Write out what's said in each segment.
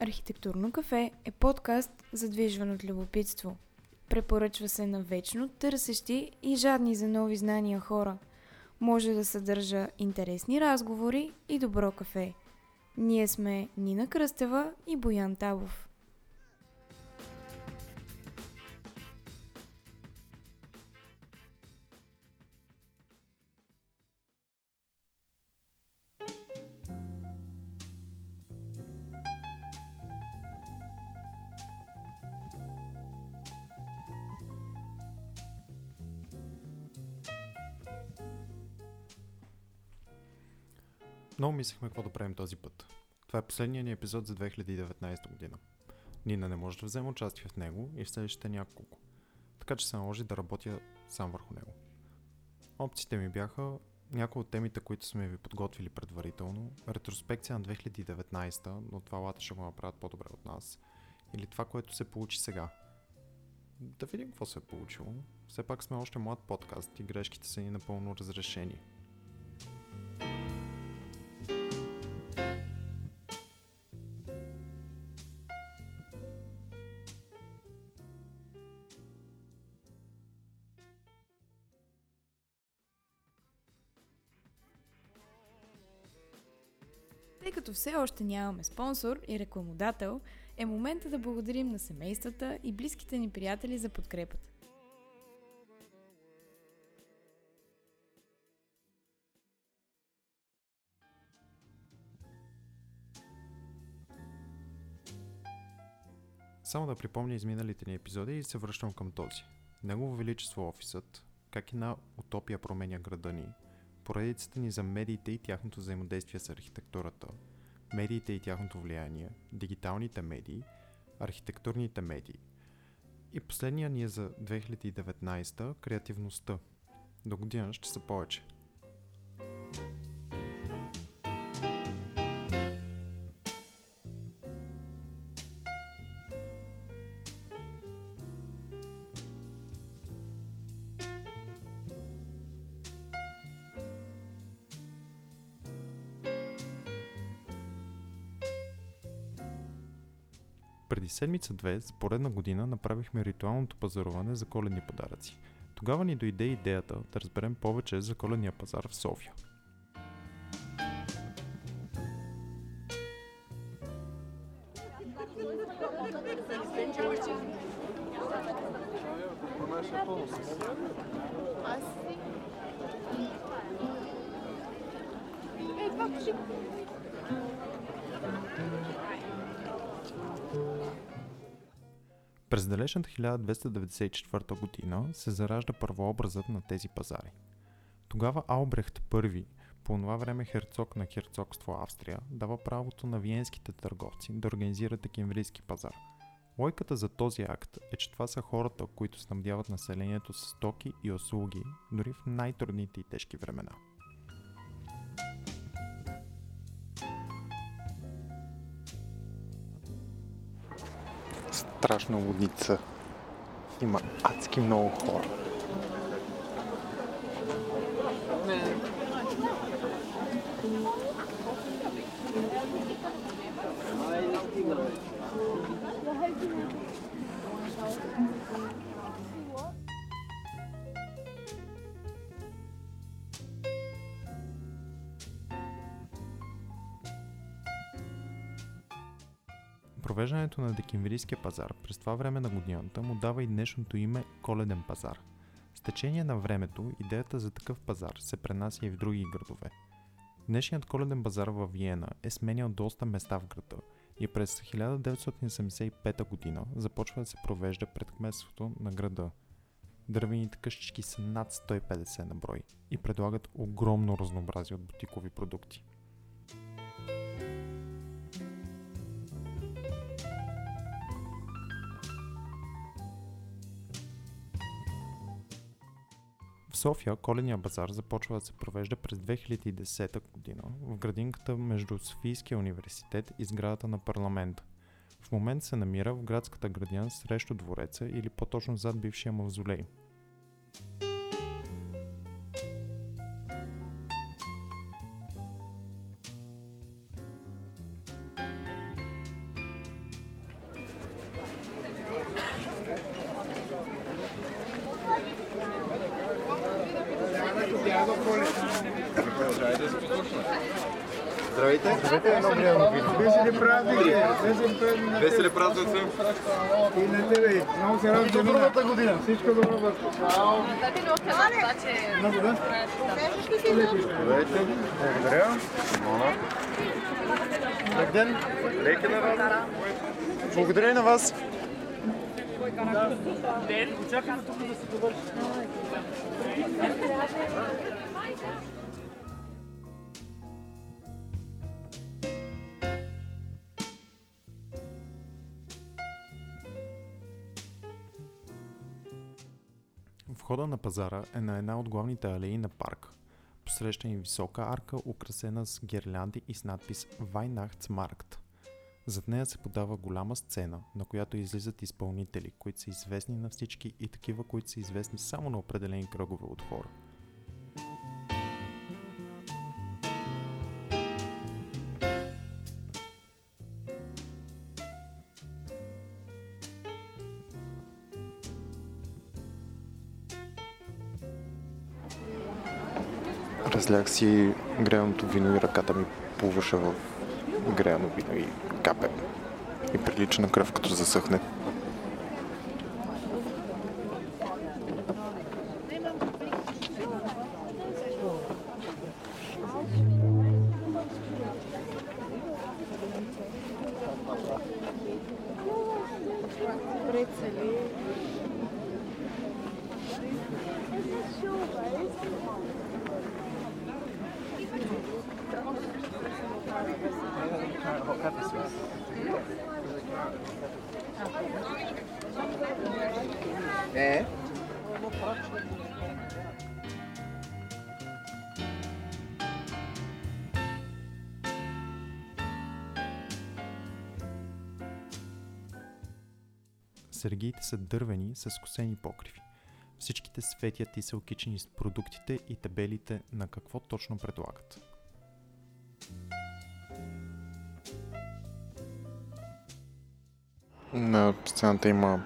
Архитектурно кафе е подкаст, задвижван от любопитство. Препоръчва се на вечно търсещи и жадни за нови знания хора. Може да съдържа интересни разговори и добро кафе. Ние сме Нина Кръстева и Боян Табов. Много мислехме какво да правим този път. Това е последният ни епизод за 2019 година. Нина не може да вземе участие в него и в следващите няколко. Така че се наложи да работя сам върху него. Опциите ми бяха някои от темите, които сме ви подготвили предварително, ретроспекция на 2019, но това лата ще го направят по-добре от нас, или това, което се получи сега. Да видим какво се е получило. Все пак сме още млад подкаст и грешките са ни напълно разрешени. Тъй като все още нямаме спонсор и рекламодател, е момента да благодарим на семействата и близките ни приятели за подкрепата. Само да припомня изминалите ни епизоди и се връщам към този. Негово Величество офисът, как и на утопия променя града ни, поредицата ни за медиите и тяхното взаимодействие с архитектурата, медиите и тяхното влияние, дигиталните медии, архитектурните медии. И последния ни е за 2019 креативността. До година ще са повече. Преди седмица-две, за поредна година, направихме ритуалното пазаруване за коледни подаръци. Тогава ни дойде идеята да разберем повече за коледния пазар в София. През далечната 1294 година се заражда първообразът на тези пазари. Тогава Албрехт I, по това време херцог на херцогство Австрия, дава правото на виенските търговци да организират декемврийски пазар. Лойката за този акт е, че това са хората, които снабдяват населението с стоки и услуги, дори в най-трудните и тежки времена – страшна лудница. Има адски много хора. Провеждането на декемврийския пазар през това време на годината му дава и днешното име Коледен пазар. С течение на времето идеята за такъв пазар се пренася и в други градове. Днешният коледен пазар във Виена е сменял доста места в града и през 1975 година започва да се провежда пред кметството на града. Дървените къщички са над 150 на брой и предлагат огромно разнообразие от бутикови продукти – София коледния базар започва да се провежда през 2010 година в градинката между Софийския университет и сградата на парламента. В момент се намира в градската градина срещу двореца или по-точно зад бившия мавзолей. Здравейте. Здравейте, едно приятно вино. Весели празници! Весели празници! Весели празници. И на тебе! Много се радвам! Добрата година! Всичко добро, Бъско! Много да? Здравейте. Благодаря. Лек ден. Леки на вас. Благодаря и на вас. Входа на пазара е на една от главните алеи на парк. Посреща им висока арка, украсена с гирлянди и с надпис Weihnachtsmarkt. Зад нея се подава голяма сцена, на която излизат изпълнители, които са известни на всички и такива, които са известни само на определени кръгове от хора. Разлях си греяното вино и ръката ми плуваше в греяно вино и капе. И прилича на кръв, като засъхне. Е? Сергиите са дървени с косени покриви. Всичките светят и са окичени с продуктите и табелите на какво точно предлагат. На сцената има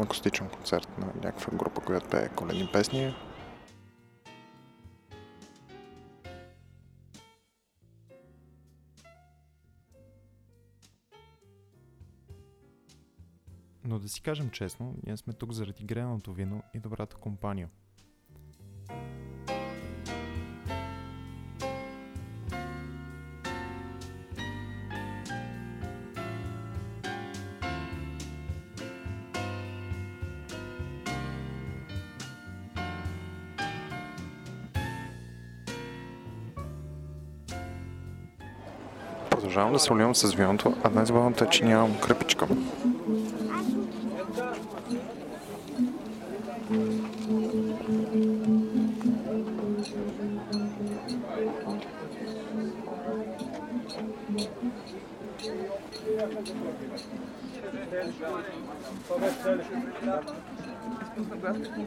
акустичен концерт на някаква група, която пее коледни песни. Но да си кажем честно, ние сме тук заради гренаното вино и добрата компания. Продължавам да се оливам с виното, а днес главното е, че нямам кръпичка.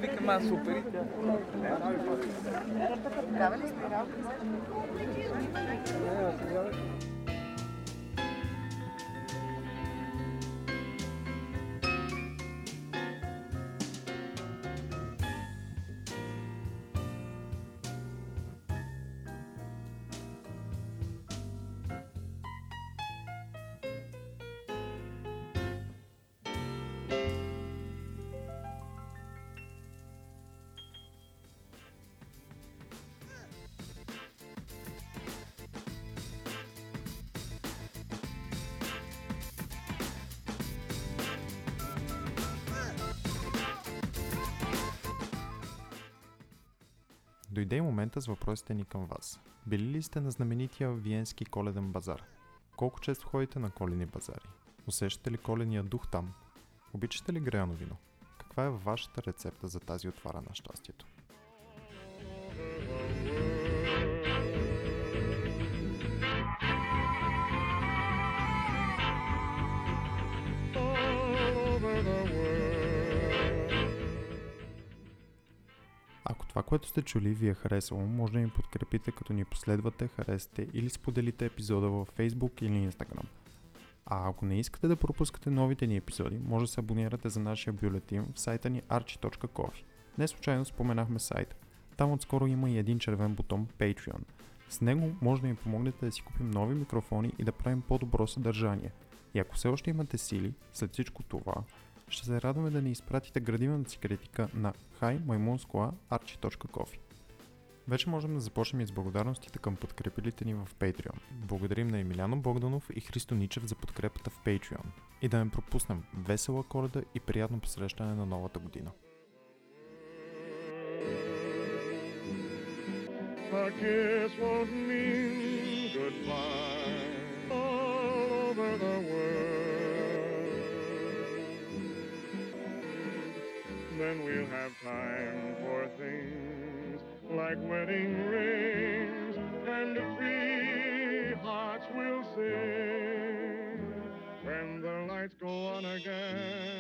Викам аз супер. Дойде и момента с въпросите ни към вас. Били ли сте на знаменития Виенски коледен базар? Колко често ходите на коледни базари? Усещате ли коледния дух там? Обичате ли греяно вино? Каква е вашата рецепта за тази отвара на щастието? Това, което сте чули, ви е харесало, може да ни подкрепите като ни последвате, харесате или споделите епизода във Facebook или Instagram. А ако не искате да пропускате новите ни епизоди, може да се абонирате за нашия бюлетин в сайта ни archi.coffee. Не случайно споменахме сайт. Там отскоро има и един червен бутон Patreon. С него може да ми помогнете да си купим нови микрофони и да правим по-добро съдържание. И ако все още имате сили, след всичко това, ще се радваме да ни изпратите градивната си критика на highmaimunskoa.archi.coffee. Вече можем да започнем и с благодарностите към подкрепилите ни в Patreon. Благодарим на Емиляно Богданов и Христо Ничев за подкрепата в Patreon. И да не пропуснем весела коледа и приятно посрещане на новата година. A kiss won't mean goodbye all over the world. Then we'll have time for things like wedding rings and free hearts will sing when the lights go on again.